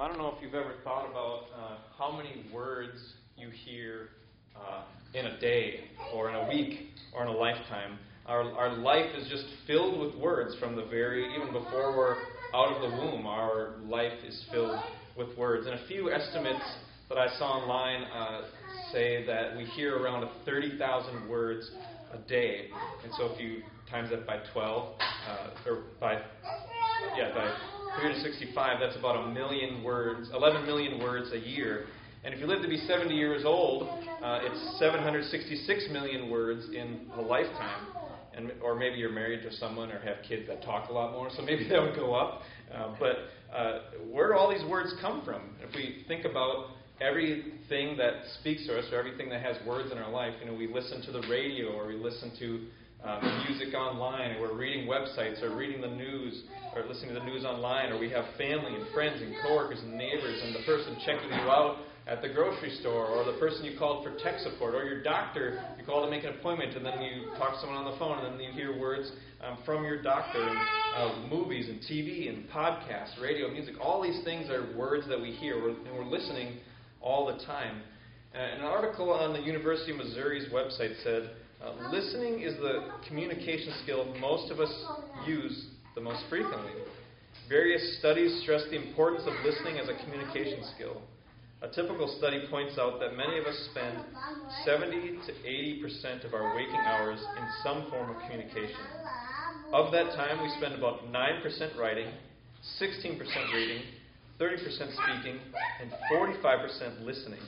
I don't know if you've ever thought about uh, how many words you hear uh, in a day, or in a week, or in a lifetime. Our, our life is just filled with words from the very, even before we're out of the womb, our life is filled with words. And a few estimates that I saw online uh, say that we hear around 30,000 words a day. And so if you times that by 12, uh, or by, yeah, by 365, that's about a million words, 11 million words a year. And if you live to be 70 years old, uh, it's 766 million words in a lifetime. And, or maybe you're married to someone or have kids that talk a lot more, so maybe that would go up. Uh, but uh, where do all these words come from? If we think about everything that speaks to us or everything that has words in our life, you know, we listen to the radio or we listen to um, music online, or we're reading websites, or reading the news, or listening to the news online, or we have family and friends and coworkers and neighbors, and the person checking you out at the grocery store, or the person you called for tech support, or your doctor you call to make an appointment, and then you talk to someone on the phone, and then you hear words um, from your doctor, and uh, movies and TV and podcasts, radio, music. All these things are words that we hear, and we're listening all the time. Uh, an article on the University of Missouri's website said uh, listening is the communication skill most of us use the most frequently. Various studies stress the importance of listening as a communication skill. A typical study points out that many of us spend 70 to 80 percent of our waking hours in some form of communication. Of that time, we spend about 9 percent writing, 16 percent reading, 30 percent speaking, and 45 percent listening.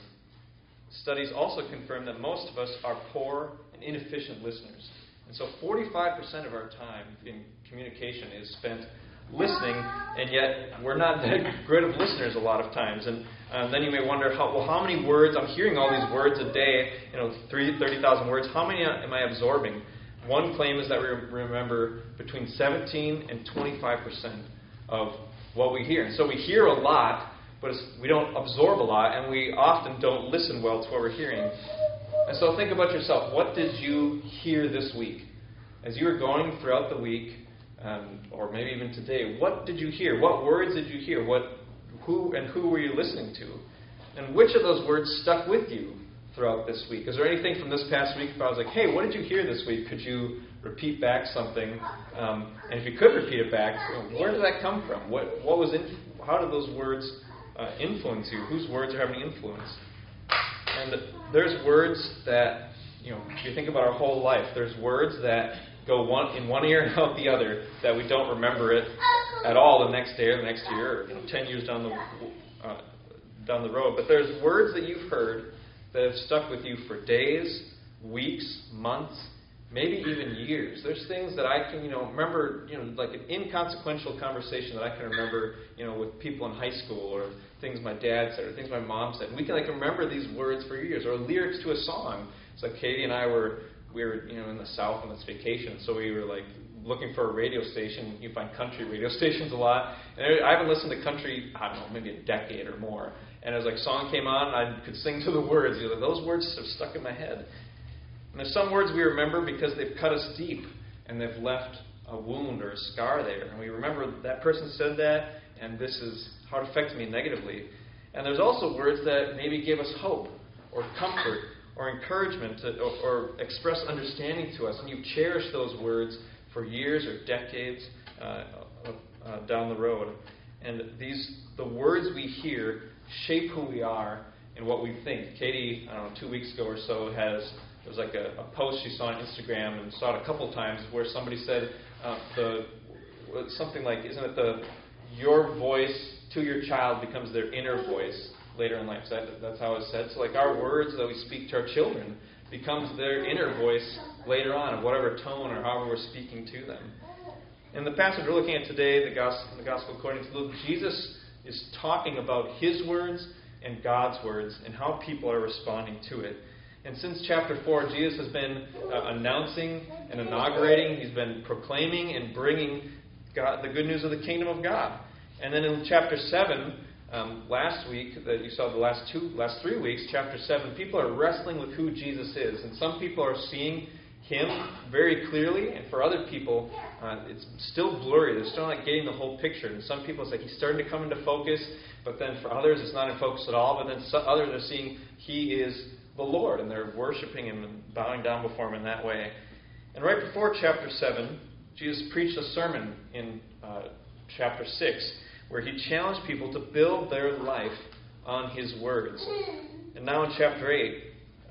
Studies also confirm that most of us are poor and inefficient listeners. And so 45% of our time in communication is spent listening, and yet we're not that good of listeners a lot of times. And uh, then you may wonder, how, well, how many words? I'm hearing all these words a day, you know, 30,000 words. How many am I absorbing? One claim is that we remember between 17 and 25% of what we hear. And so we hear a lot, but we don't absorb a lot, and we often don't listen well to what we're hearing. And so think about yourself. What did you hear this week? As you were going throughout the week, um, or maybe even today, what did you hear? What words did you hear? What, who and who were you listening to? And which of those words stuck with you throughout this week? Is there anything from this past week if I was like, hey, what did you hear this week? Could you repeat back something? Um, and if you could repeat it back, where did that come from? What, what was in, how did those words uh, influence you? Whose words are having influence? And there's words that, you know, if you think about our whole life, there's words that go one in one ear and out the other that we don't remember it at all the next day or the next year or you know, 10 years down the, uh, down the road. But there's words that you've heard that have stuck with you for days, weeks, months, maybe even years. There's things that I can, you know, remember, you know, like an inconsequential conversation that I can remember, you know, with people in high school or things my dad said or things my mom said. And we can like remember these words for years or lyrics to a song. Like Katie and I were we were, you know, in the south on this vacation, so we were like looking for a radio station. You find country radio stations a lot, and I haven't listened to country, I don't know, maybe a decade or more. And as like song came on, I could sing to the words. You know, those words have stuck in my head. And there's some words we remember because they've cut us deep and they've left a wound or a scar there. And we remember that person said that, and this is how it affected me negatively. And there's also words that maybe give us hope or comfort or encouragement to, or, or, express understanding to us. And you cherish those words for years or decades uh, uh, down the road. And these, the words we hear shape who we are and what we think. Katie, I don't know, two weeks ago or so, has there was like a, a, post she saw on Instagram and saw it a couple times where somebody said uh, the something like, "Isn't it the your voice to your child becomes their inner voice later in life?" So that, that's how it's said. So like our words that we speak to our children becomes their inner voice later on, of whatever tone or however we're speaking to them. In the passage we're looking at today, the gospel, the gospel according to Luke, Jesus is talking about His words and God's words and how people are responding to it. And since chapter 4, Jesus has been uh, announcing and inaugurating, he's been proclaiming and bringing God, the good news of the kingdom of God. And then in chapter 7, um, last week, that you saw the last two, last three weeks, chapter 7, people are wrestling with who Jesus is. And some people are seeing him very clearly, and for other people, uh, it's still blurry. They're still not getting the whole picture. And some people, it's like he's starting to come into focus, but then for others, it's not in focus at all. But then others are seeing he is the Lord, and they're worshiping him and bowing down before him in that way. And right before chapter 7, Jesus preached a sermon in uh, chapter 6 where he challenged people to build their life on his words. And now in chapter 8,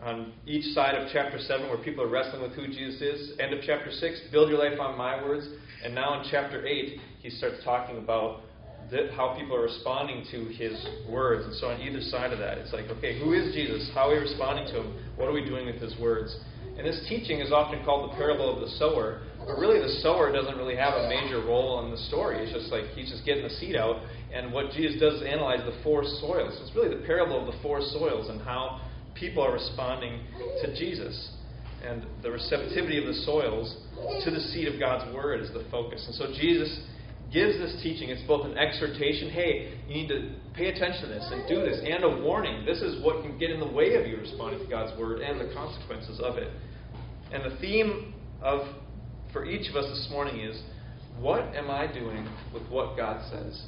on each side of chapter 7, where people are wrestling with who Jesus is, end of chapter 6, build your life on my words. And now in chapter 8, he starts talking about how people are responding to his words. And so on either side of that, it's like, okay, who is Jesus? How are we responding to him? What are we doing with his words? And this teaching is often called the parable of the sower, but really the sower doesn't really have a major role in the story. It's just like he's just getting the seed out, and what Jesus does is analyze the four soils. It's really the parable of the four soils and how people are responding to Jesus. And the receptivity of the soils to the seed of God's word is the focus. And so Jesus gives this teaching. It's both an exhortation hey, you need to pay attention to this and do this, and a warning. This is what can get in the way of you responding to God's word and the consequences of it. And the theme of for each of us this morning is what am I doing with what God says?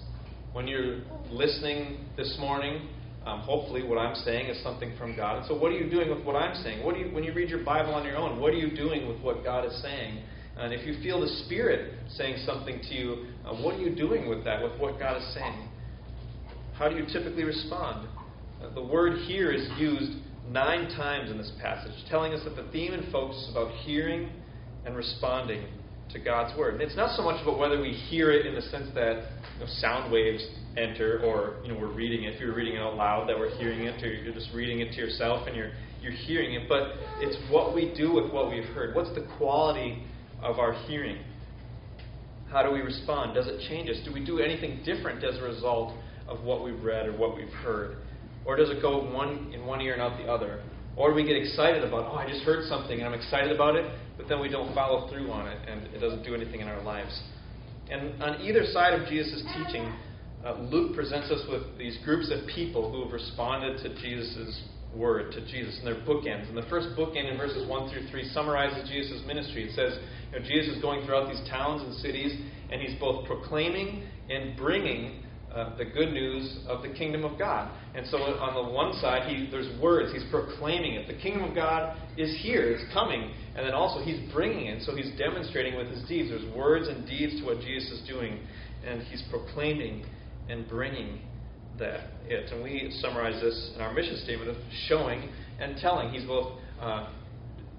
When you're listening this morning, um, hopefully what I'm saying is something from God. And so, what are you doing with what I'm saying? What do you, when you read your Bible on your own, what are you doing with what God is saying? And if you feel the Spirit saying something to you, uh, what are you doing with that, with what God is saying? How do you typically respond? Uh, the word here is used nine times in this passage, telling us that the theme and focus is about hearing and responding to God's word. And it's not so much about whether we hear it in the sense that you know, sound waves enter, or you know we're reading it. If you're reading it out loud, that we're hearing it, or you're just reading it to yourself and you're you're hearing it. But it's what we do with what we've heard. What's the quality of our hearing? How do we respond? Does it change us? Do we do anything different as a result of what we've read or what we've heard? Or does it go one in one ear and out the other? Or do we get excited about, oh, I just heard something and I'm excited about it, but then we don't follow through on it and it doesn't do anything in our lives? And on either side of Jesus' teaching, uh, Luke presents us with these groups of people who have responded to Jesus' word, to Jesus, and they're bookends. And the first bookend in verses 1 through 3 summarizes Jesus' ministry. It says, you know, Jesus is going throughout these towns and cities, and he's both proclaiming and bringing uh, the good news of the kingdom of God. And so on the one side, he, there's words. He's proclaiming it. The kingdom of God is here. It's coming. And then also he's bringing it. So he's demonstrating with his deeds. There's words and deeds to what Jesus is doing. And he's proclaiming and bringing that it. And we summarize this in our mission statement of showing and telling. He's both uh,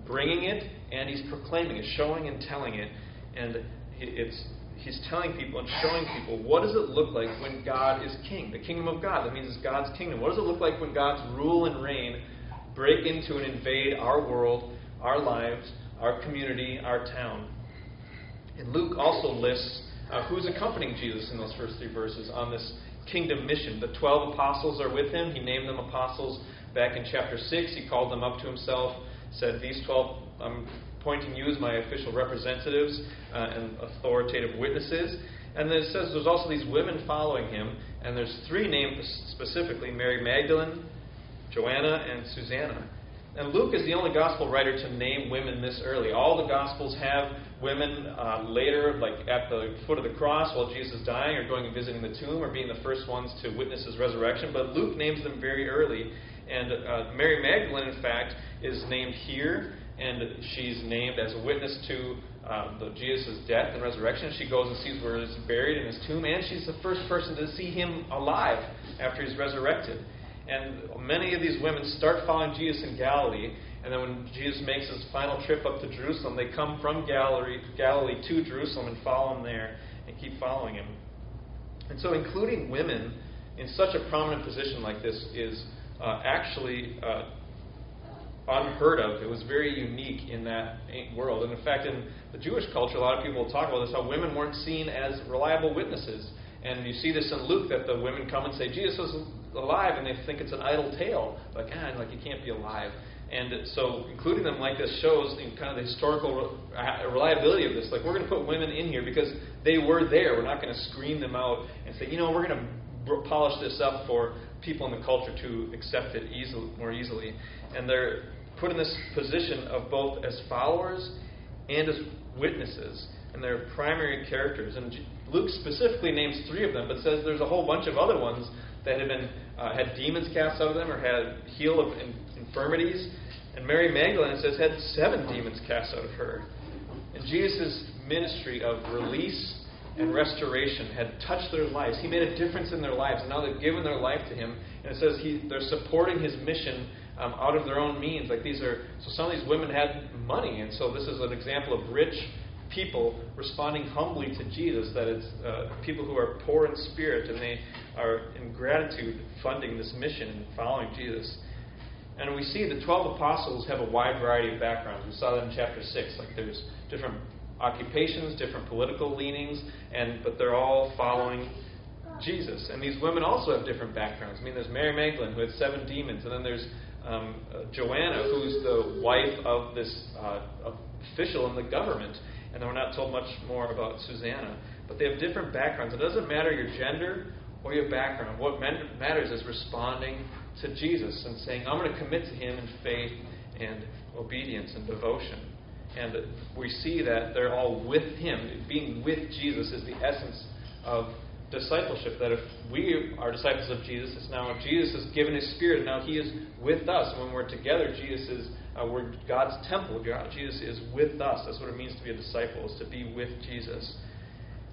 bringing it and he's proclaiming it, showing and telling it. And it's he's telling people and showing people what does it look like when God is king? The kingdom of God. That means it's God's kingdom. What does it look like when God's rule and reign break into and invade our world, our lives, our community, our town? And Luke also lists uh, who's accompanying Jesus in those first three verses on this kingdom mission. The 12 apostles are with him. He named them apostles back in chapter 6. He called them up to himself, said, These 12, I'm appointing you as my official representatives uh, and authoritative witnesses. And then it says there's also these women following him, and there's three named specifically Mary Magdalene, Joanna, and Susanna. And Luke is the only gospel writer to name women this early. All the gospels have women uh, later, like at the foot of the cross while Jesus is dying, or going and visiting the tomb, or being the first ones to witness his resurrection. But Luke names them very early. And uh, Mary Magdalene, in fact, is named here and she's named as a witness to uh, the Jesus' death and resurrection. She goes and sees where he's buried in his tomb, and she's the first person to see him alive after he's resurrected. And many of these women start following Jesus in Galilee, and then when Jesus makes his final trip up to Jerusalem, they come from Galilee, Galilee to Jerusalem and follow him there and keep following him. And so, including women in such a prominent position like this is uh, actually uh, unheard of. It was very unique in that world. And in fact, in the Jewish culture, a lot of people talk about this how women weren't seen as reliable witnesses. And you see this in Luke that the women come and say, Jesus was alive, and they think it's an idle tale. Like, ah, like he can't be alive. And so, including them like this shows kind of the historical reliability of this. Like, we're going to put women in here because they were there. We're not going to screen them out and say, you know, we're going to polish this up for people in the culture to accept it easily, more easily. And they're put in this position of both as followers and as witnesses, and they're primary characters. And Luke specifically names three of them, but says there's a whole bunch of other ones that had been uh, had demons cast out of them or had heal of in, infirmities. And Mary Magdalene says had seven demons cast out of her. And Jesus' ministry of release and restoration had touched their lives. He made a difference in their lives, and now they've given their life to Him. And it says he, they're supporting His mission um, out of their own means. Like these are, so some of these women had money, and so this is an example of rich people responding humbly to Jesus. That it's uh, people who are poor in spirit, and they are in gratitude funding this mission and following Jesus. And we see the 12 apostles have a wide variety of backgrounds. We saw that in chapter 6. Like there's different occupations, different political leanings, and but they're all following Jesus. And these women also have different backgrounds. I mean, there's Mary Magdalene who had seven demons, and then there's um, uh, Joanna who's the wife of this uh, official in the government. And then we're not told much more about Susanna. But they have different backgrounds. It doesn't matter your gender or your background. What matters is responding to Jesus and saying, I'm going to commit to Him in faith and obedience and devotion. And we see that they're all with Him. Being with Jesus is the essence of discipleship. That if we are disciples of Jesus, it's now Jesus has given His Spirit, and now He is with us. When we're together, Jesus is uh, we're God's temple. God, Jesus is with us. That's what it means to be a disciple, is to be with Jesus.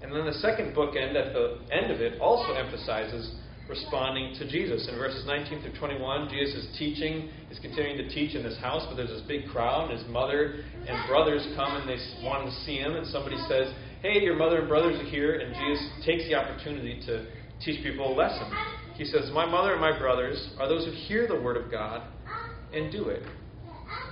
And then the second bookend at the end of it also emphasizes responding to Jesus. In verses 19 through 21, Jesus is teaching, he's continuing to teach in this house, but there's this big crowd, and his mother and brothers come and they want to see him, and somebody says, Hey, your mother and brothers are here, and Jesus takes the opportunity to teach people a lesson. He says, My mother and my brothers are those who hear the word of God and do it.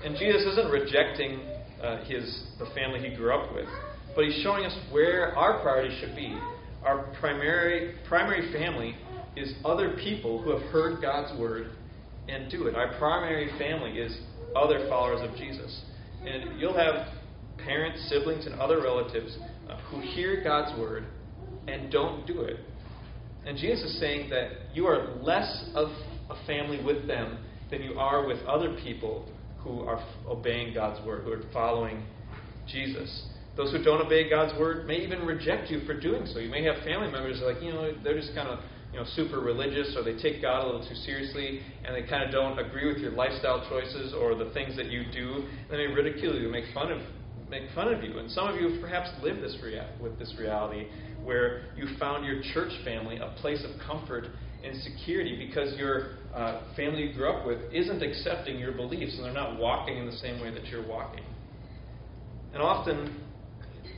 And Jesus isn't rejecting uh, his the family he grew up with, but he's showing us where our priority should be. Our primary primary family is other people who have heard God's word and do it. Our primary family is other followers of Jesus. And you'll have parents, siblings, and other relatives uh, who hear God's word and don't do it. And Jesus is saying that you are less of a family with them than you are with other people who are obeying God's word, who are following Jesus. Those who don't obey God's word may even reject you for doing so. You may have family members are like, you know, they're just kind of you know, super religious or they take God a little too seriously and they kind of don't agree with your lifestyle choices or the things that you do. They may ridicule you, make fun of make fun of you. And some of you have perhaps lived this rea- with this reality where you found your church family a place of comfort and security because your uh, family you grew up with isn't accepting your beliefs and they're not walking in the same way that you're walking. And often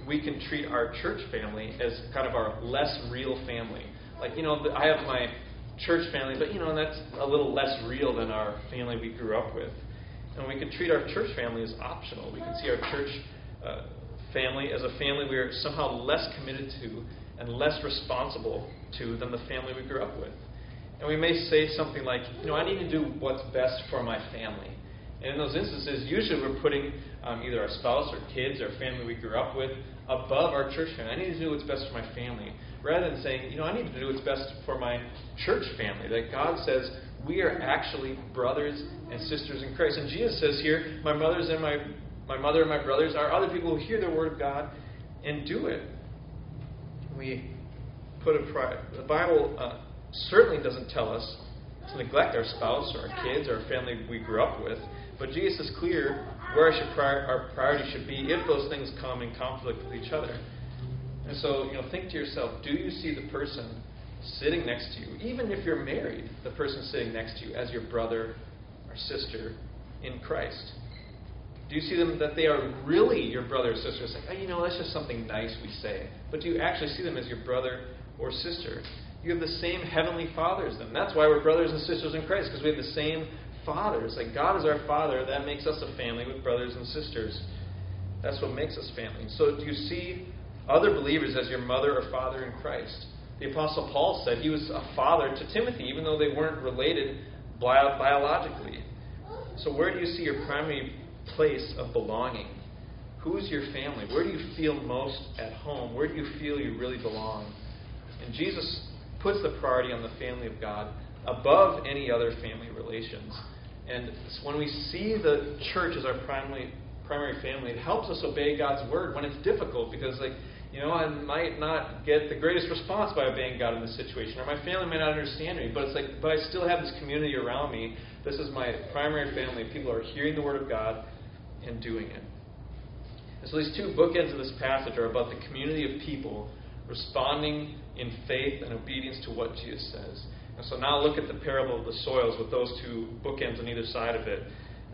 we can treat our church family as kind of our less real family. Like, you know, I have my church family, but, you know, that's a little less real than our family we grew up with. And we can treat our church family as optional. We can see our church uh, family as a family we are somehow less committed to and less responsible to than the family we grew up with. And we may say something like, you know, I need to do what's best for my family. And in those instances, usually we're putting um, either our spouse or kids or family we grew up with above our church family. I need to do what's best for my family rather than saying, you know, I need to do what's best for my church family. That God says we are actually brothers and sisters in Christ. And Jesus says here, my mothers and my my mother and my brothers are other people who hear the word of God and do it. We put a pri- the Bible uh, certainly doesn't tell us to neglect our spouse or our kids or our family we grew up with, but Jesus is clear where our, prior, our priority should be if those things come in conflict with each other. And so, you know, think to yourself, do you see the person sitting next to you, even if you're married, the person sitting next to you as your brother or sister in Christ? Do you see them that they are really your brother or sister? It's like, oh, you know, that's just something nice we say. But do you actually see them as your brother or sister? You have the same heavenly Father as them. That's why we're brothers and sisters in Christ, because we have the same fathers. Like God is our Father, that makes us a family with brothers and sisters. That's what makes us family. So do you see other believers as your mother or father in Christ. The Apostle Paul said he was a father to Timothy, even though they weren't related bio- biologically. So, where do you see your primary place of belonging? Who's your family? Where do you feel most at home? Where do you feel you really belong? And Jesus puts the priority on the family of God above any other family relations. And when we see the church as our primary primary family, it helps us obey God's word when it's difficult because like you know, I might not get the greatest response by obeying God in this situation, or my family may not understand me, but it's like, but I still have this community around me. This is my primary family. People are hearing the Word of God and doing it. And so these two bookends of this passage are about the community of people responding in faith and obedience to what Jesus says. And so now look at the parable of the soils with those two bookends on either side of it.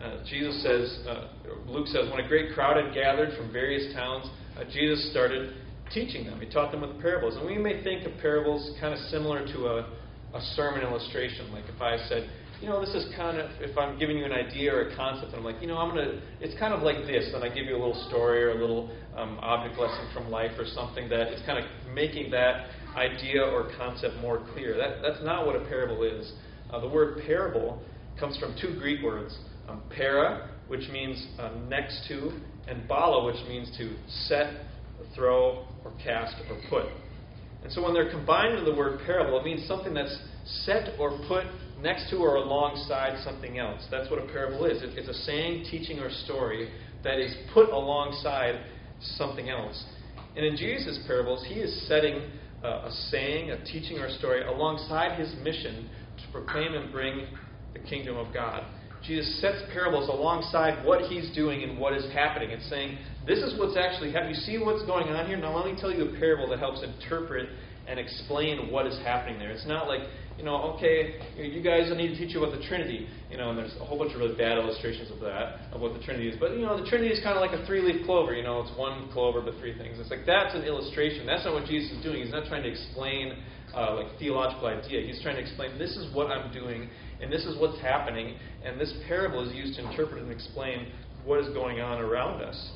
Uh, Jesus says, uh, Luke says, when a great crowd had gathered from various towns, uh, Jesus started teaching them. He taught them with parables. And we may think of parables kind of similar to a, a sermon illustration. Like if I said, you know, this is kind of, if I'm giving you an idea or a concept, and I'm like, you know, I'm going to, it's kind of like this. Then I give you a little story or a little um, object lesson from life or something that is kind of making that idea or concept more clear. That, that's not what a parable is. Uh, the word parable comes from two Greek words um, para, which means uh, next to, and bala, which means to set, throw, or cast, or put. And so when they're combined with the word parable, it means something that's set or put next to or alongside something else. That's what a parable is. It's a saying, teaching, or story that is put alongside something else. And in Jesus' parables, he is setting a saying, a teaching, or a story alongside his mission to proclaim and bring the kingdom of God. Jesus sets parables alongside what he's doing and what is happening and saying, This is what's actually happening. You see what's going on here? Now, let me tell you a parable that helps interpret and explain what is happening there. It's not like, you know, okay, you guys I need to teach you about the Trinity, you know, and there's a whole bunch of really bad illustrations of that, of what the Trinity is. But, you know, the Trinity is kind of like a three leaf clover, you know, it's one clover but three things. It's like that's an illustration. That's not what Jesus is doing. He's not trying to explain uh, like theological idea. He's trying to explain this is what I'm doing and this is what's happening, and this parable is used to interpret and explain what is going on around us.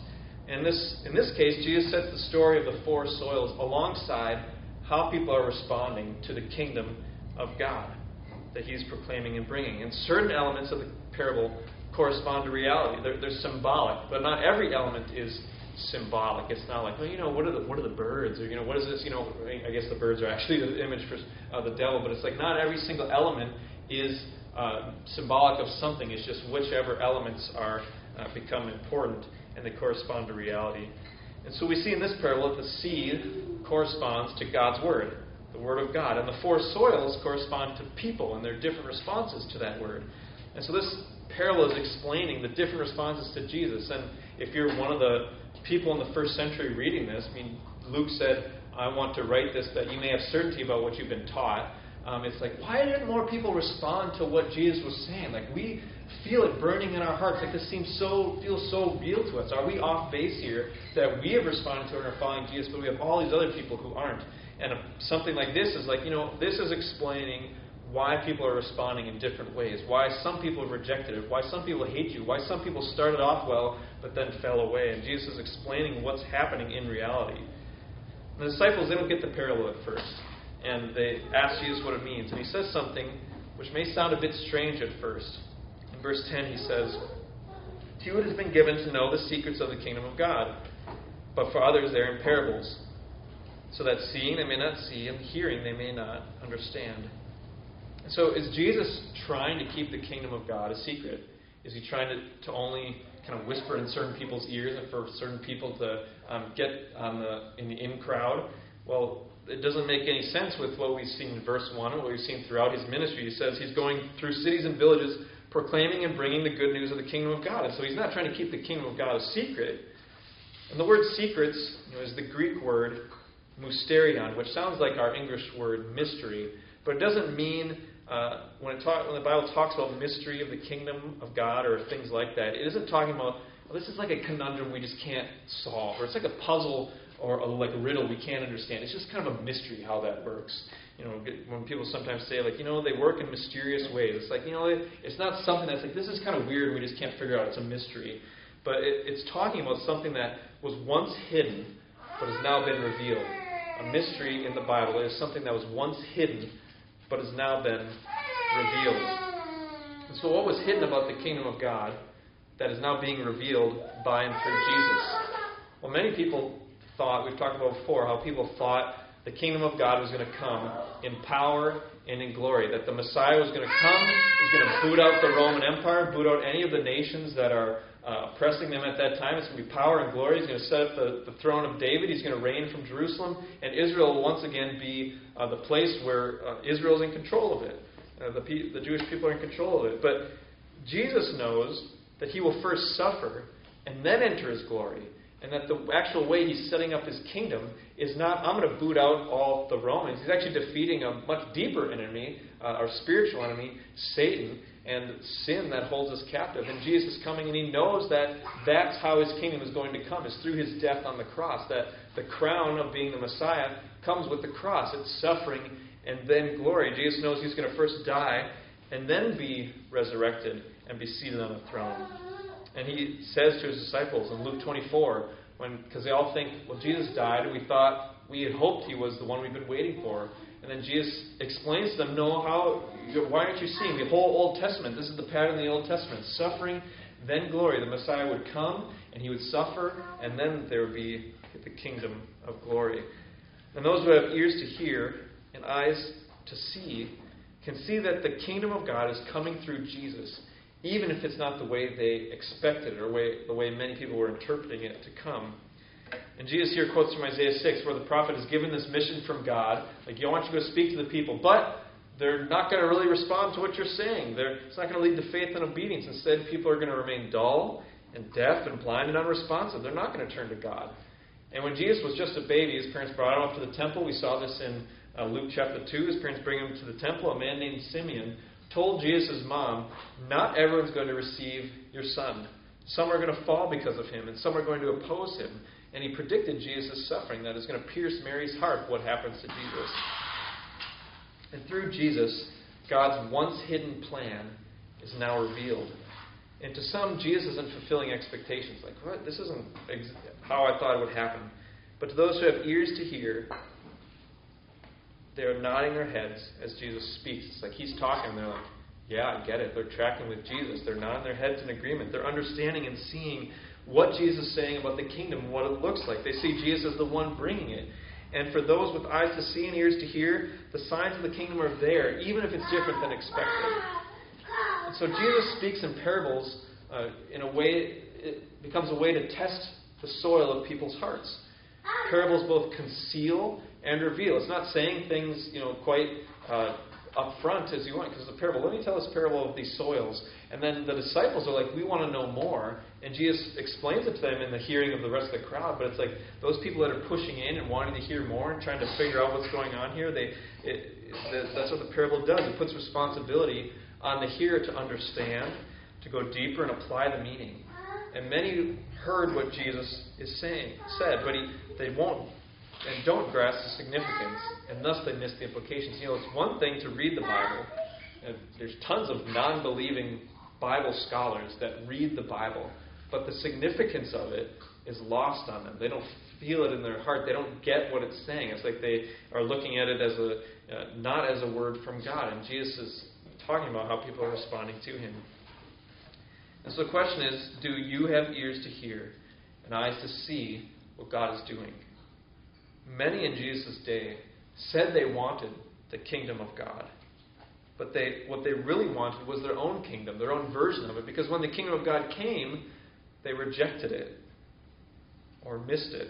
And this, in this case, Jesus sets the story of the four soils alongside how people are responding to the kingdom of God that he's proclaiming and bringing. And certain elements of the parable correspond to reality. They're, they're symbolic, but not every element is symbolic. It's not like, well, you know, what are the what are the birds, or you know, what is this? You know, I guess the birds are actually the image for uh, the devil, but it's like not every single element is uh, symbolic of something. It's just whichever elements are uh, become important and they correspond to reality. And so we see in this parable that the seed corresponds to God's word, word of God, and the four soils correspond to people and their different responses to that word. And so this parable is explaining the different responses to Jesus. And if you're one of the people in the first century reading this, I mean, Luke said, I want to write this that you may have certainty about what you've been taught. Um, it's like, why didn't more people respond to what Jesus was saying? Like, we feel it burning in our hearts. Like, this seems so, feels so real to us. Are we off base here that we have responded to and are following Jesus, but we have all these other people who aren't? And something like this is like, you know, this is explaining why people are responding in different ways, why some people rejected it, why some people hate you, why some people started off well but then fell away. And Jesus is explaining what's happening in reality. And the disciples, they don't get the parable at first and they ask Jesus what it means. And he says something which may sound a bit strange at first. In verse 10, he says, To you it has been given to know the secrets of the kingdom of God, but for others they're in parables, so that seeing they may not see, and hearing they may not understand. And so, is Jesus trying to keep the kingdom of God a secret? Is he trying to, to only kind of whisper in certain people's ears and for certain people to um, get on the in the in crowd? Well, it doesn't make any sense with what we've seen in verse 1 and what we've seen throughout his ministry. He says he's going through cities and villages proclaiming and bringing the good news of the kingdom of God. And so he's not trying to keep the kingdom of God a secret. And the word secrets you know, is the Greek word mysterion, which sounds like our English word mystery, but it doesn't mean uh, when, it talk, when the Bible talks about the mystery of the kingdom of God or things like that, it isn't talking about well, this is like a conundrum we just can't solve, or it's like a puzzle or a, like a riddle we can't understand. It's just kind of a mystery how that works. You know, when people sometimes say like, you know, they work in mysterious ways. It's like, you know, it's not something that's like this is kind of weird. We just can't figure out. It's a mystery, but it, it's talking about something that was once hidden but has now been revealed. A mystery in the Bible is something that was once hidden but has now been revealed. And so, what was hidden about the kingdom of God that is now being revealed by and through Jesus? Well, many people thought, we've talked about before, how people thought the kingdom of God was going to come in power and in glory. That the Messiah was going to come, he's going to boot out the Roman Empire, boot out any of the nations that are uh, oppressing them at that time. It's going to be power and glory. He's going to set up the, the throne of David. He's going to reign from Jerusalem. And Israel will once again be uh, the place where uh, Israel is in control of it. Uh, the, the Jewish people are in control of it. But Jesus knows that he will first suffer and then enter his glory. And that the actual way he's setting up his kingdom is not, I'm going to boot out all the Romans. He's actually defeating a much deeper enemy, uh, our spiritual enemy, Satan and sin that holds us captive. And Jesus is coming, and he knows that that's how his kingdom is going to come, is through his death on the cross. That the crown of being the Messiah comes with the cross. It's suffering and then glory. Jesus knows he's going to first die and then be resurrected and be seated on the throne. And he says to his disciples in Luke 24, when because they all think, well, Jesus died, and we thought we had hoped he was the one we've been waiting for. And then Jesus explains to them, No, how, why aren't you seeing the whole Old Testament? This is the pattern of the Old Testament suffering, then glory. The Messiah would come, and he would suffer, and then there would be the kingdom of glory. And those who have ears to hear and eyes to see can see that the kingdom of God is coming through Jesus, even if it's not the way they expected or way, the way many people were interpreting it to come. And Jesus here quotes from Isaiah 6, where the prophet is given this mission from God. Like, you want you to go speak to the people, but they're not going to really respond to what you're saying. They're, it's not going to lead to faith and obedience. Instead, people are going to remain dull and deaf and blind and unresponsive. They're not going to turn to God. And when Jesus was just a baby, his parents brought him up to the temple. We saw this in uh, Luke chapter 2. His parents bring him to the temple. A man named Simeon told Jesus' mom, Not everyone's going to receive your son. Some are going to fall because of him, and some are going to oppose him. And he predicted Jesus' suffering that is going to pierce Mary's heart what happens to Jesus. And through Jesus, God's once hidden plan is now revealed. And to some, Jesus isn't fulfilling expectations. Like, what? This isn't ex- how I thought it would happen. But to those who have ears to hear, they're nodding their heads as Jesus speaks. It's like he's talking, they're like, yeah, I get it. They're tracking with Jesus. They're nodding their heads in agreement. They're understanding and seeing what Jesus is saying about the kingdom, what it looks like. They see Jesus as the one bringing it. And for those with eyes to see and ears to hear, the signs of the kingdom are there, even if it's different than expected. And so Jesus speaks in parables uh, in a way, it becomes a way to test the soil of people's hearts. Parables both conceal and reveal. It's not saying things, you know, quite uh, up front as you want, because the parable, let me tell this parable of these soils. And then the disciples are like, we want to know more. And Jesus explains it to them in the hearing of the rest of the crowd. But it's like those people that are pushing in and wanting to hear more and trying to figure out what's going on here, they, it, that's what the parable does. It puts responsibility on the hearer to understand, to go deeper and apply the meaning. And many heard what Jesus is saying, said, but he, they won't and don't grasp the significance, and thus they miss the implications. You know, it's one thing to read the Bible. And there's tons of non believing Bible scholars that read the Bible, but the significance of it is lost on them. They don't feel it in their heart. They don't get what it's saying. It's like they are looking at it as a uh, not as a word from God. And Jesus is talking about how people are responding to Him. And so the question is, do you have ears to hear and eyes to see what God is doing? Many in Jesus' day said they wanted the kingdom of God. But they, what they really wanted was their own kingdom, their own version of it. Because when the kingdom of God came, they rejected it or missed it.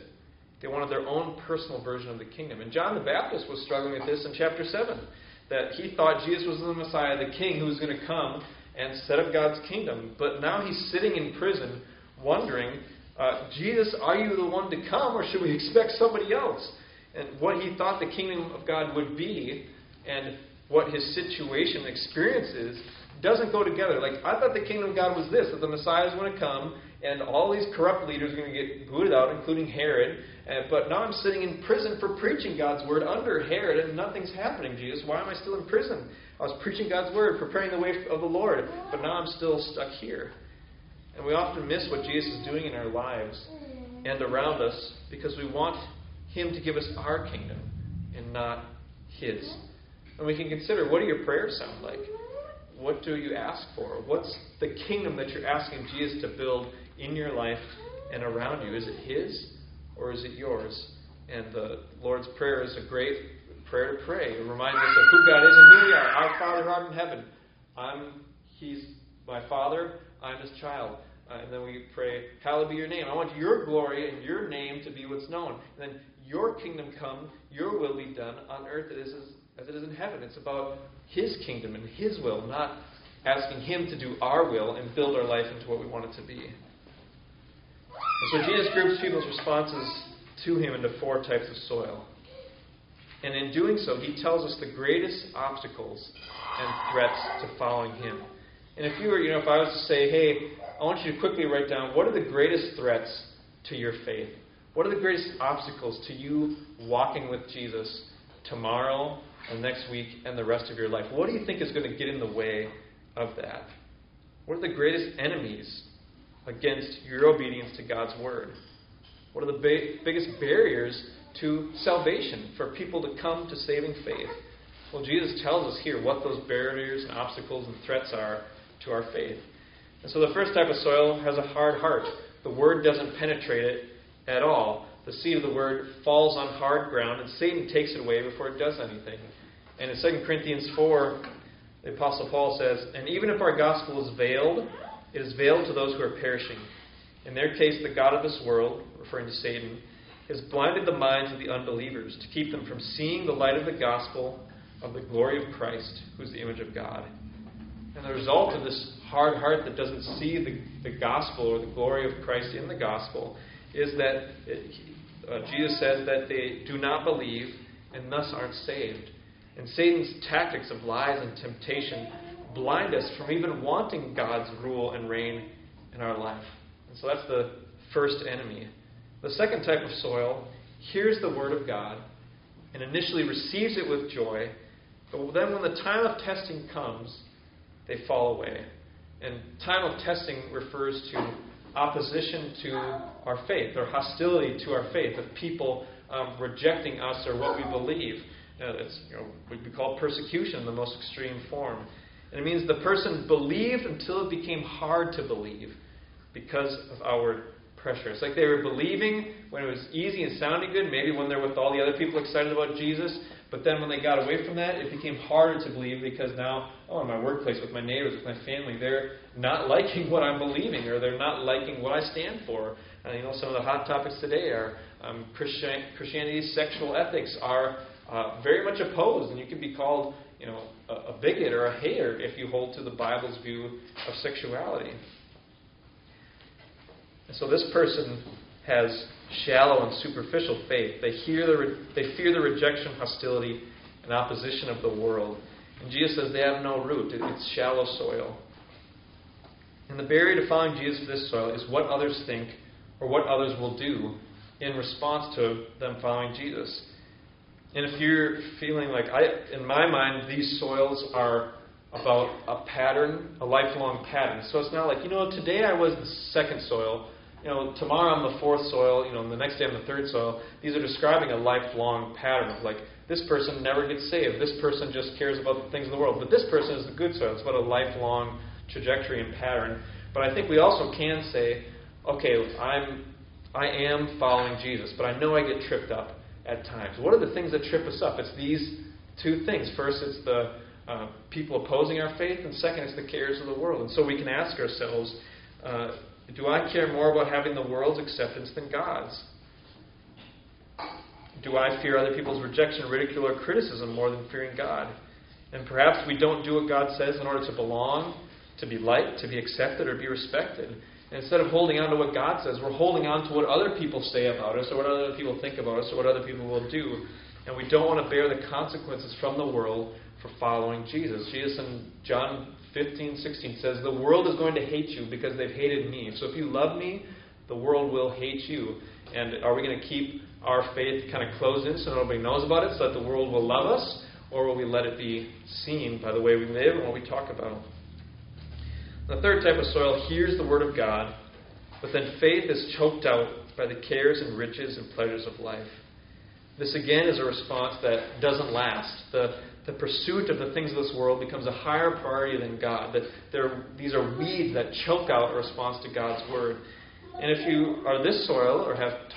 They wanted their own personal version of the kingdom. And John the Baptist was struggling with this in chapter 7. That he thought Jesus was the Messiah, the king who was going to come and set up God's kingdom. But now he's sitting in prison wondering uh, Jesus, are you the one to come, or should we expect somebody else? And what he thought the kingdom of God would be, and what his situation is, doesn't go together. Like, I thought the kingdom of God was this that the Messiah is going to come, and all these corrupt leaders are going to get booted out, including Herod. Uh, but now I'm sitting in prison for preaching God's word under Herod, and nothing's happening, Jesus. Why am I still in prison? I was preaching God's word, preparing the way of the Lord, but now I'm still stuck here. And we often miss what Jesus is doing in our lives mm-hmm. and around us because we want Him to give us our kingdom and not His. Mm-hmm. And we can consider what do your prayers sound like? What do you ask for? What's the kingdom that you're asking Jesus to build in your life and around you? Is it His or is it yours? And the Lord's Prayer is a great prayer to pray. It reminds us of who God is and who we are. Our Father who art in heaven. I'm He's my Father. I'm His child. Uh, and then we pray, Hallowed be your name. I want your glory and your name to be what's known. And then your kingdom come, your will be done on earth as, as it is in heaven. It's about His kingdom and His will, not asking Him to do our will and build our life into what we want it to be. And so Jesus groups people's responses to Him into four types of soil. And in doing so, He tells us the greatest obstacles and threats to following Him. And if you were, you know, if I was to say, hey, I want you to quickly write down what are the greatest threats to your faith? What are the greatest obstacles to you walking with Jesus tomorrow and next week and the rest of your life? What do you think is going to get in the way of that? What are the greatest enemies against your obedience to God's word? What are the ba- biggest barriers to salvation for people to come to saving faith? Well, Jesus tells us here what those barriers and obstacles and threats are to our faith. And so the first type of soil has a hard heart. The word doesn't penetrate it at all. The seed of the word falls on hard ground, and Satan takes it away before it does anything. And in 2 Corinthians 4, the Apostle Paul says, And even if our gospel is veiled, it is veiled to those who are perishing. In their case, the God of this world, referring to Satan, has blinded the minds of the unbelievers to keep them from seeing the light of the gospel of the glory of Christ, who is the image of God. And the result of this hard heart that doesn't see the, the gospel or the glory of Christ in the gospel is that it, uh, Jesus says that they do not believe and thus aren't saved. And Satan's tactics of lies and temptation blind us from even wanting God's rule and reign in our life. And so that's the first enemy. The second type of soil hears the word of God and initially receives it with joy, but then when the time of testing comes, they fall away. And time of testing refers to opposition to our faith or hostility to our faith, of people um, rejecting us or what we believe. Uh, it's you know, would be called persecution the most extreme form. And it means the person believed until it became hard to believe because of our pressure. It's like they were believing when it was easy and sounding good, maybe when they're with all the other people excited about Jesus, but then when they got away from that, it became harder to believe because now, oh, in my workplace, with my neighbors, with my family, they're not liking what I'm believing or they're not liking what I stand for. And you know, some of the hot topics today are um, Christian, Christianity's sexual ethics are uh, very much opposed, and you can be called, you know, a, a bigot or a hater if you hold to the Bible's view of sexuality. And so this person has shallow and superficial faith. They, hear the re- they fear the rejection, hostility, and opposition of the world. And Jesus says they have no root, it's shallow soil. And the barrier to following Jesus for this soil is what others think or what others will do in response to them following Jesus. And if you're feeling like, I, in my mind, these soils are about a pattern, a lifelong pattern. So it's not like, you know, today I was the second soil, you know, tomorrow I'm the fourth soil, you know, the next day I'm the third soil. These are describing a lifelong pattern of like, this person never gets saved. This person just cares about the things of the world. But this person is the good soil. It's about a lifelong trajectory and pattern. But I think we also can say, okay, I'm, I am following Jesus, but I know I get tripped up at times. What are the things that trip us up? It's these two things. First, it's the uh, people opposing our faith, and second, it's the cares of the world. And so we can ask ourselves, uh, do I care more about having the world's acceptance than God's? Do I fear other people's rejection, ridicule, or criticism more than fearing God? And perhaps we don't do what God says in order to belong, to be liked, to be accepted, or be respected. And instead of holding on to what God says, we're holding on to what other people say about us, or what other people think about us, or what other people will do. And we don't want to bear the consequences from the world for following Jesus. Jesus in John 15, 16 says, The world is going to hate you because they've hated me. So if you love me, the world will hate you. And are we going to keep our faith kind of closed in so nobody knows about it so that the world will love us? Or will we let it be seen by the way we live and what we talk about? The third type of soil hears the word of God, but then faith is choked out by the cares and riches and pleasures of life. This again is a response that doesn't last. The, the pursuit of the things of this world becomes a higher priority than God. That these are weeds that choke out a response to God's word. And if you are this soil or have t-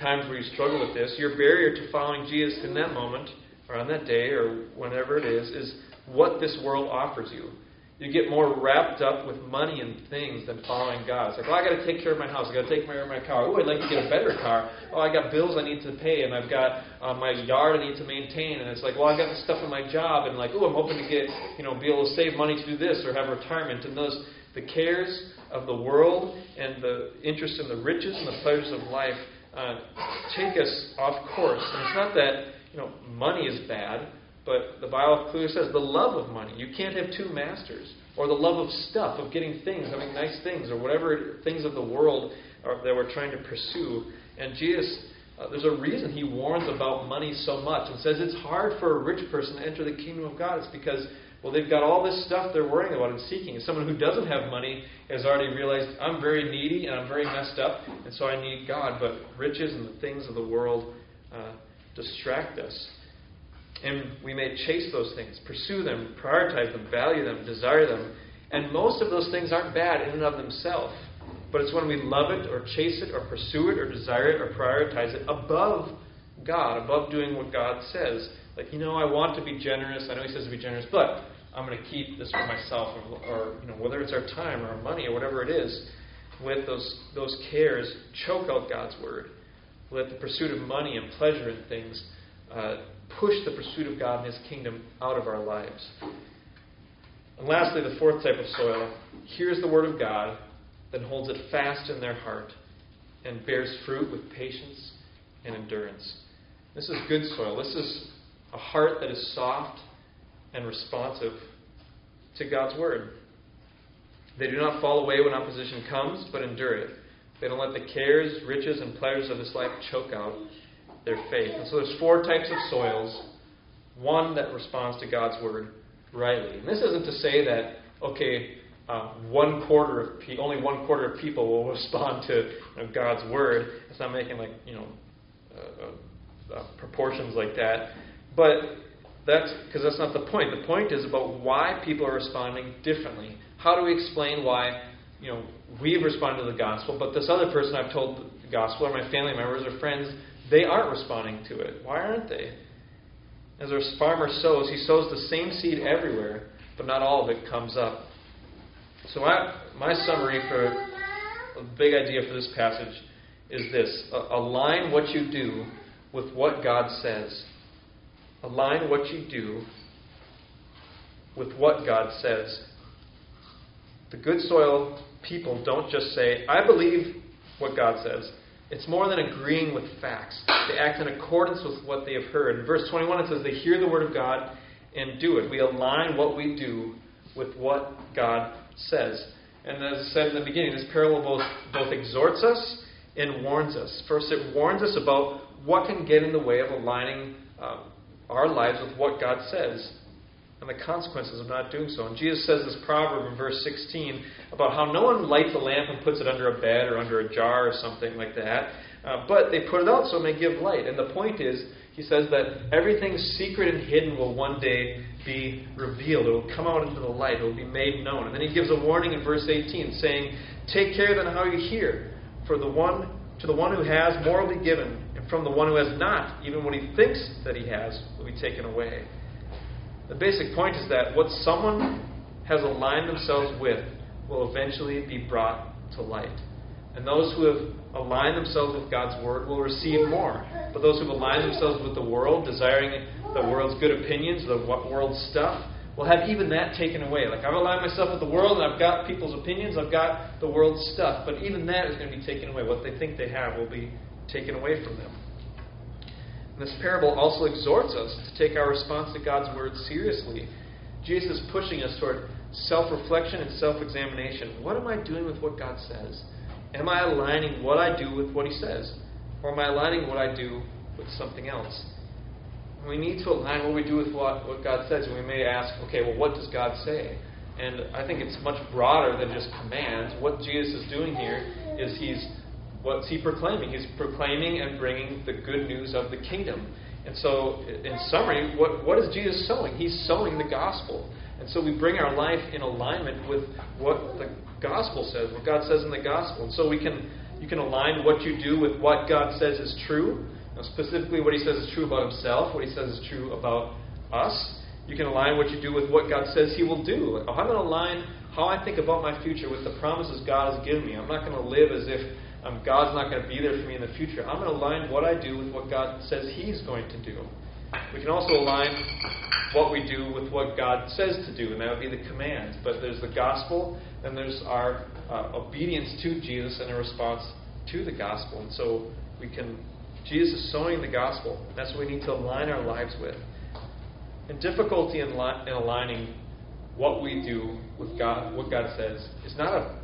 times where you struggle with this, your barrier to following Jesus in that moment or on that day, or whenever it is, is what this world offers you. You get more wrapped up with money and things than following God. It's like, oh, I got to take care of my house. I got to take care of my car. Oh, I'd like to get a better car. Oh, I got bills I need to pay, and I've got uh, my yard I need to maintain. And it's like, well, I got stuff in my job, and like, oh, I'm hoping to get, you know, be able to save money to do this or have retirement. And those, the cares of the world and the interest in the riches and the pleasures of life uh, take us off course. And it's not that you know money is bad. But the Bible clearly says the love of money. You can't have two masters. Or the love of stuff, of getting things, having nice things, or whatever things of the world are, that we're trying to pursue. And Jesus, uh, there's a reason he warns about money so much and says it's hard for a rich person to enter the kingdom of God. It's because, well, they've got all this stuff they're worrying about and seeking. And someone who doesn't have money has already realized, I'm very needy and I'm very messed up, and so I need God. But riches and the things of the world uh, distract us. And we may chase those things, pursue them, prioritize them, value them, desire them. And most of those things aren't bad in and of themselves. But it's when we love it or chase it or pursue it or desire it or prioritize it above God, above doing what God says. Like, you know, I want to be generous. I know He says to be generous, but I'm going to keep this for myself. Or, or you know, whether it's our time or our money or whatever it is, let those, those cares choke out God's word. Let the pursuit of money and pleasure and things uh, push the pursuit of God and His kingdom out of our lives. And lastly, the fourth type of soil hears the word of God, then holds it fast in their heart, and bears fruit with patience and endurance. This is good soil. This is a heart that is soft and responsive to God's word. They do not fall away when opposition comes, but endure it. They don't let the cares, riches, and pleasures of this life choke out their faith. And so there's four types of soils. One that responds to God's word rightly. And this isn't to say that okay, uh, one quarter of pe- only one quarter of people will respond to you know, God's word. It's not making like you know uh, uh, uh proportions like that, but that's because that's not the point. The point is about why people are responding differently. How do we explain why you know we've responded to the gospel, but this other person I've told the gospel, or my family members or friends, they aren't responding to it. Why aren't they? As our farmer sows, he sows the same seed everywhere, but not all of it comes up. So, I, my summary for a big idea for this passage is this align what you do with what God says. Align what you do with what God says. The good soil people don't just say, I believe what God says. It's more than agreeing with facts. They act in accordance with what they have heard. In verse 21, it says they hear the word of God and do it. We align what we do with what God says. And as I said in the beginning, this parable both, both exhorts us and warns us. First, it warns us about what can get in the way of aligning uh, our lives with what God says and the consequences of not doing so. And Jesus says this proverb in verse 16 about how no one lights a lamp and puts it under a bed or under a jar or something like that, uh, but they put it out so it may give light. And the point is, he says that everything secret and hidden will one day be revealed. It will come out into the light. It will be made known. And then he gives a warning in verse 18, saying, Take care then how you hear, for the one to the one who has more will be given, and from the one who has not, even what he thinks that he has will be taken away. The basic point is that what someone has aligned themselves with will eventually be brought to light. And those who have aligned themselves with God's Word will receive more. But those who have aligned themselves with the world, desiring the world's good opinions, the world's stuff, will have even that taken away. Like, I've aligned myself with the world, and I've got people's opinions, I've got the world's stuff, but even that is going to be taken away. What they think they have will be taken away from them. This parable also exhorts us to take our response to God's word seriously. Jesus is pushing us toward self reflection and self examination. What am I doing with what God says? Am I aligning what I do with what He says? Or am I aligning what I do with something else? We need to align what we do with what, what God says. We may ask, okay, well, what does God say? And I think it's much broader than just commands. What Jesus is doing here is He's What's he proclaiming? He's proclaiming and bringing the good news of the kingdom. And so, in summary, what, what is Jesus sowing? He's sowing the gospel. And so we bring our life in alignment with what the gospel says, what God says in the gospel. And so we can you can align what you do with what God says is true, know, specifically what he says is true about himself, what he says is true about us. You can align what you do with what God says He will do. I'm going to align how I think about my future with the promises God has given me. I'm not going to live as if um, God's not going to be there for me in the future. I'm going to align what I do with what God says He's going to do. We can also align what we do with what God says to do, and that would be the commands. But there's the gospel, and there's our uh, obedience to Jesus and a response to the gospel. And so we can, Jesus is sowing the gospel. That's what we need to align our lives with. And difficulty in, li- in aligning what we do with God, what God says, is not a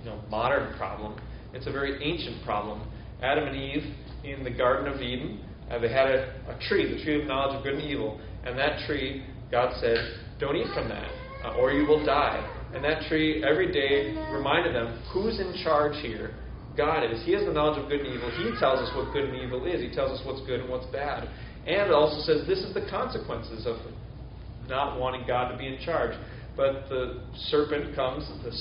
you know, modern problem. It's a very ancient problem. Adam and Eve in the Garden of Eden uh, they had a, a, tree, the tree of knowledge of good and evil. And that tree, God said, don't eat from that, uh, or you will die. And that tree every day reminded them who's in charge here? God is. He has the knowledge of good and evil. He tells us what good and evil is. He tells us what's good and what's bad. And it also says this is the consequences of not wanting God to be in charge. But the serpent comes, the,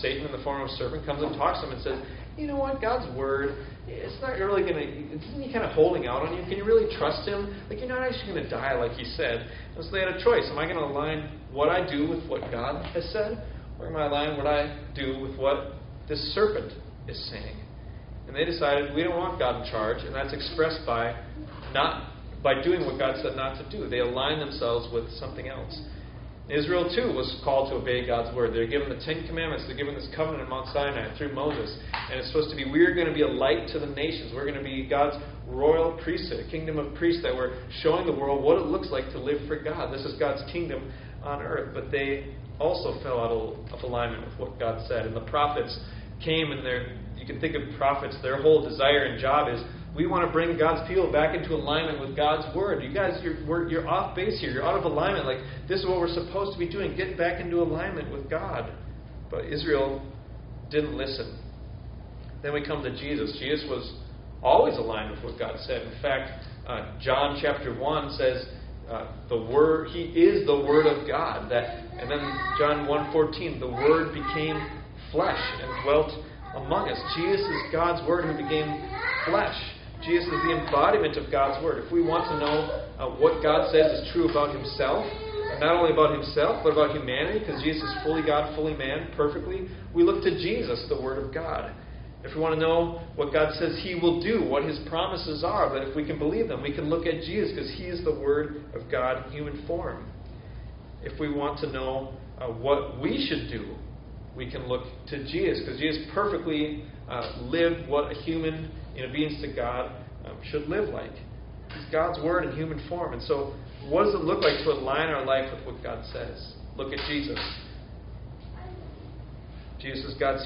Satan in the form of a serpent comes and talks to him and says, you know what, God's word it's not really going to, isn't he kind of holding out on you? Can you really trust him? Like, you're not actually going to die like he said. And so they had a choice. Am I going to align what I do with what God has said? Or am I align what I do with what this serpent is saying? And they decided we don't want God in charge, and that's expressed by not by doing what God said not to do. They align themselves with something else. Israel, too, was called to obey God's word. They're given the Ten Commandments. They're given this covenant in Mount Sinai through Moses. And it's supposed to be we're going to be a light to the nations. We're going to be God's royal priesthood, a kingdom of priests that we're showing the world what it looks like to live for God. This is God's kingdom on earth. But they also fell out of alignment with what God said. And the prophets came and they're, you can think of prophets, their whole desire and job is we want to bring God's people back into alignment with God's word. You guys, you're, you're off base here. You're out of alignment. Like, this is what we're supposed to be doing. Get back into alignment with God. But Israel didn't listen. Then we come to Jesus. Jesus was always aligned with what God said. In fact, uh, John chapter 1 says, uh, the word he is the word of god that and then john 1.14 the word became flesh and dwelt among us jesus is god's word who became flesh Jesus is the embodiment of God's Word. If we want to know uh, what God says is true about Himself, not only about Himself, but about humanity, because Jesus is fully God, fully man, perfectly, we look to Jesus, the Word of God. If we want to know what God says He will do, what His promises are, but if we can believe them, we can look at Jesus, because He is the Word of God in human form. If we want to know uh, what we should do, we can look to Jesus, because Jesus perfectly uh, lived what a human in obedience to God um, should live like. It's God's word in human form. And so, what does it look like to align our life with what God says? Look at Jesus. Jesus is God's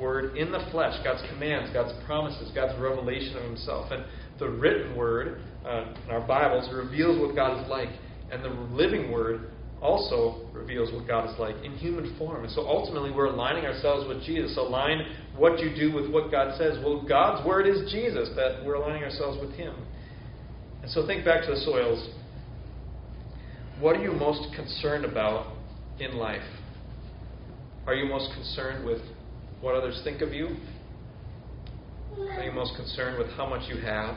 word in the flesh, God's commands, God's promises, God's revelation of Himself. And the written word uh, in our Bibles reveals what God is like. And the living word also reveals what God is like in human form. And so ultimately, we're aligning ourselves with Jesus. Align what you do with what God says. Well, God's word is Jesus, that we're aligning ourselves with Him. And so think back to the soils. What are you most concerned about in life? Are you most concerned with what others think of you? Are you most concerned with how much you have?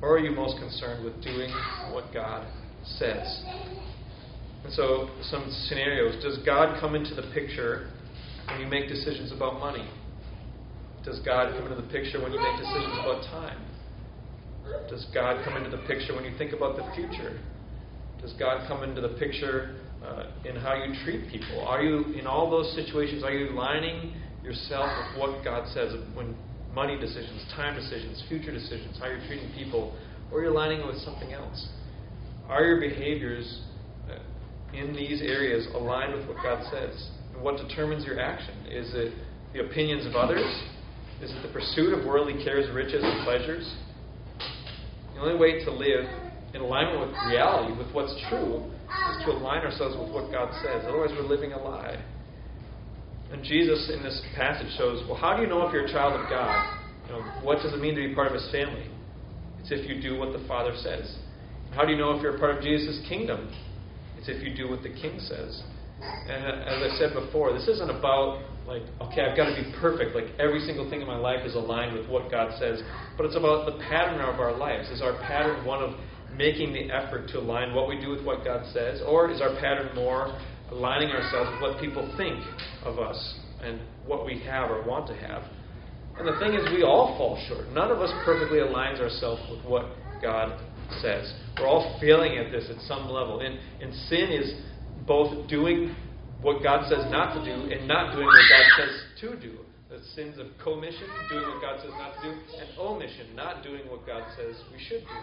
Or are you most concerned with doing what God says. And so, some scenarios. Does God come into the picture when you make decisions about money? Does God come into the picture when you make decisions about time? Does God come into the picture when you think about the future? Does God come into the picture uh, in how you treat people? Are you, in all those situations, are you aligning yourself with what God says when money decisions, time decisions, future decisions, how you're treating people, or you're you aligning it with something else? Are your behaviors uh, in these areas aligned with what God says? What determines your action? Is it the opinions of others? Is it the pursuit of worldly cares, riches, and pleasures? The only way to live in alignment with reality, with what's true, is to align ourselves with what God says. Otherwise, we're living a lie. And Jesus in this passage shows well, how do you know if you're a child of God? You know, what does it mean to be part of His family? It's if you do what the Father says. How do you know if you're a part of Jesus' kingdom? It's if you do what the king says. And uh, as I said before, this isn't about like, okay, I've got to be perfect. Like every single thing in my life is aligned with what God says. But it's about the pattern of our lives. Is our pattern one of making the effort to align what we do with what God says? Or is our pattern more aligning ourselves with what people think of us and what we have or want to have? And the thing is, we all fall short. None of us perfectly aligns ourselves with what God says. We're all failing at this at some level. And, and sin is both doing what God says not to do and not doing what God says to do. The sins of commission, doing what God says not to do, and omission, not doing what God says we should do.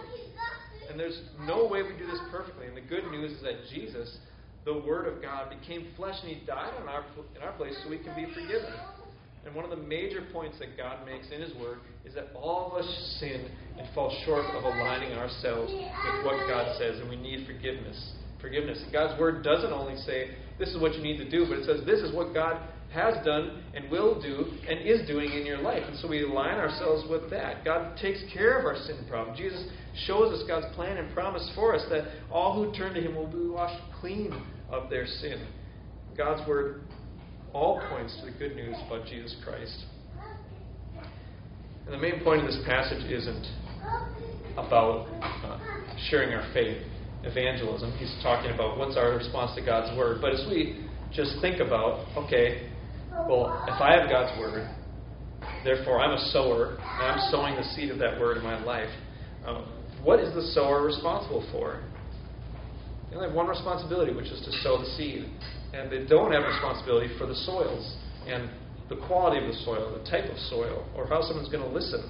And there's no way we do this perfectly. And the good news is that Jesus, the Word of God, became flesh and He died in our, in our place so we can be forgiven. And one of the major points that God makes in His Word is that all of us sin and fall short of aligning ourselves with what God says, and we need forgiveness. Forgiveness. And God's Word doesn't only say, this is what you need to do, but it says, this is what God has done and will do and is doing in your life. And so we align ourselves with that. God takes care of our sin problem. Jesus shows us God's plan and promise for us that all who turn to Him will be washed clean of their sin. God's Word all points to the good news about Jesus Christ. And the main point of this passage isn't about uh, sharing our faith, evangelism. He's talking about what's our response to God's Word. But as we just think about, okay, well, if I have God's Word, therefore I'm a sower, and I'm sowing the seed of that Word in my life, um, what is the sower responsible for? They only have one responsibility, which is to sow the seed and they don't have responsibility for the soils and the quality of the soil, the type of soil, or how someone's going to listen.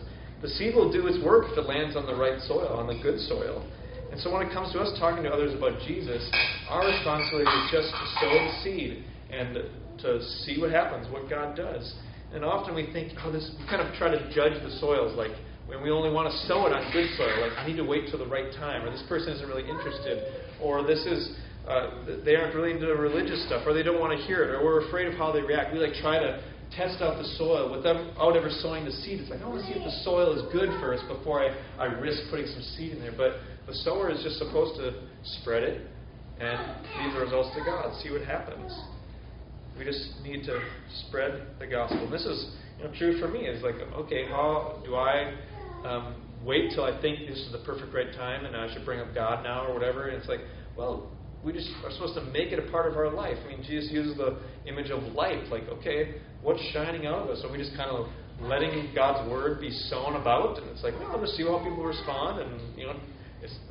The seed will do its work if it lands on the right soil, on the good soil. And so when it comes to us talking to others about Jesus, our responsibility is just to sow the seed and to see what happens, what God does. And often we think, oh, this, we kind of try to judge the soils, like when we only want to sow it on good soil, like I need to wait till the right time, or this person isn't really interested, or this is uh, they aren't really into religious stuff, or they don't want to hear it, or we're afraid of how they react. We like try to test out the soil without ever sowing the seed. It's like I want to see if the soil is good first before I, I risk putting some seed in there. But the sower is just supposed to spread it and leave the results to God. See what happens. We just need to spread the gospel. And this is you know, true for me. It's like, okay, how do I um, wait till I think this is the perfect right time and I should bring up God now or whatever? And it's like, well, we just are supposed to make it a part of our life. I mean, Jesus uses the image of light. Like, okay, what's shining out of us? Are we just kind of letting God's word be sown about? And it's like, well, I'll to see how people respond. And, you know,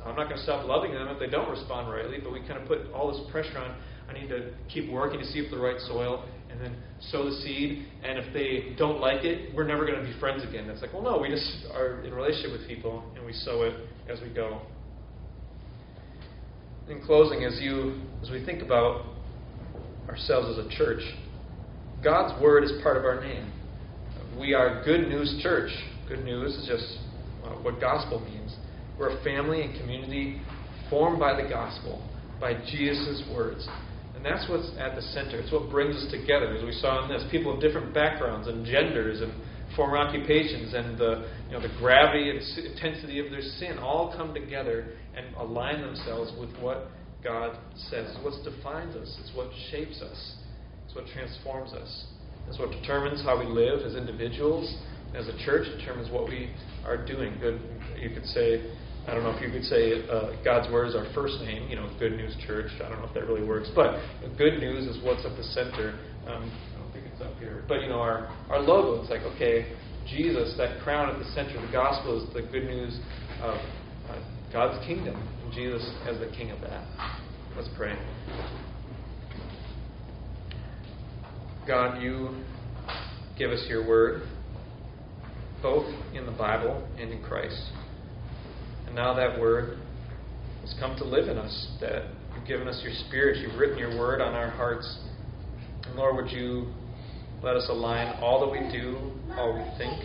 I'm not going to stop loving them if they don't respond rightly. But we kind of put all this pressure on. I need to keep working to see if the right soil and then sow the seed. And if they don't like it, we're never going to be friends again. It's like, well, no, we just are in relationship with people and we sow it as we go in closing, as you as we think about ourselves as a church, God's word is part of our name. We are Good News Church. Good news is just uh, what gospel means. We're a family and community formed by the gospel, by Jesus' words. And that's what's at the center. It's what brings us together, as we saw in this. People of different backgrounds and genders and former occupations and the, you know, the gravity and intensity of their sin all come together and align themselves with what God says. It's what defines us, it's what shapes us, it's what transforms us. It's what determines how we live as individuals, as a church, determines what we are doing. Good, you could say, I don't know if you could say uh, God's Word is our first name, you know, Good News Church. I don't know if that really works, but good news is what's at the center. Um, up here. But you know, our our logo, it's like okay, Jesus, that crown at the center. Of the gospel is the good news of uh, God's kingdom, and Jesus as the King of that. Let's pray. God, you give us your word, both in the Bible and in Christ. And now that word has come to live in us, that you've given us your spirit, you've written your word on our hearts. And Lord, would you let us align all that we do, all we think,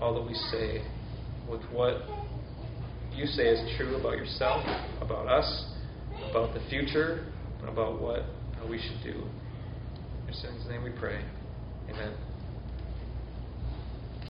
all that we say with what you say is true about yourself, about us, about the future, about what we should do. In your son's name we pray. Amen.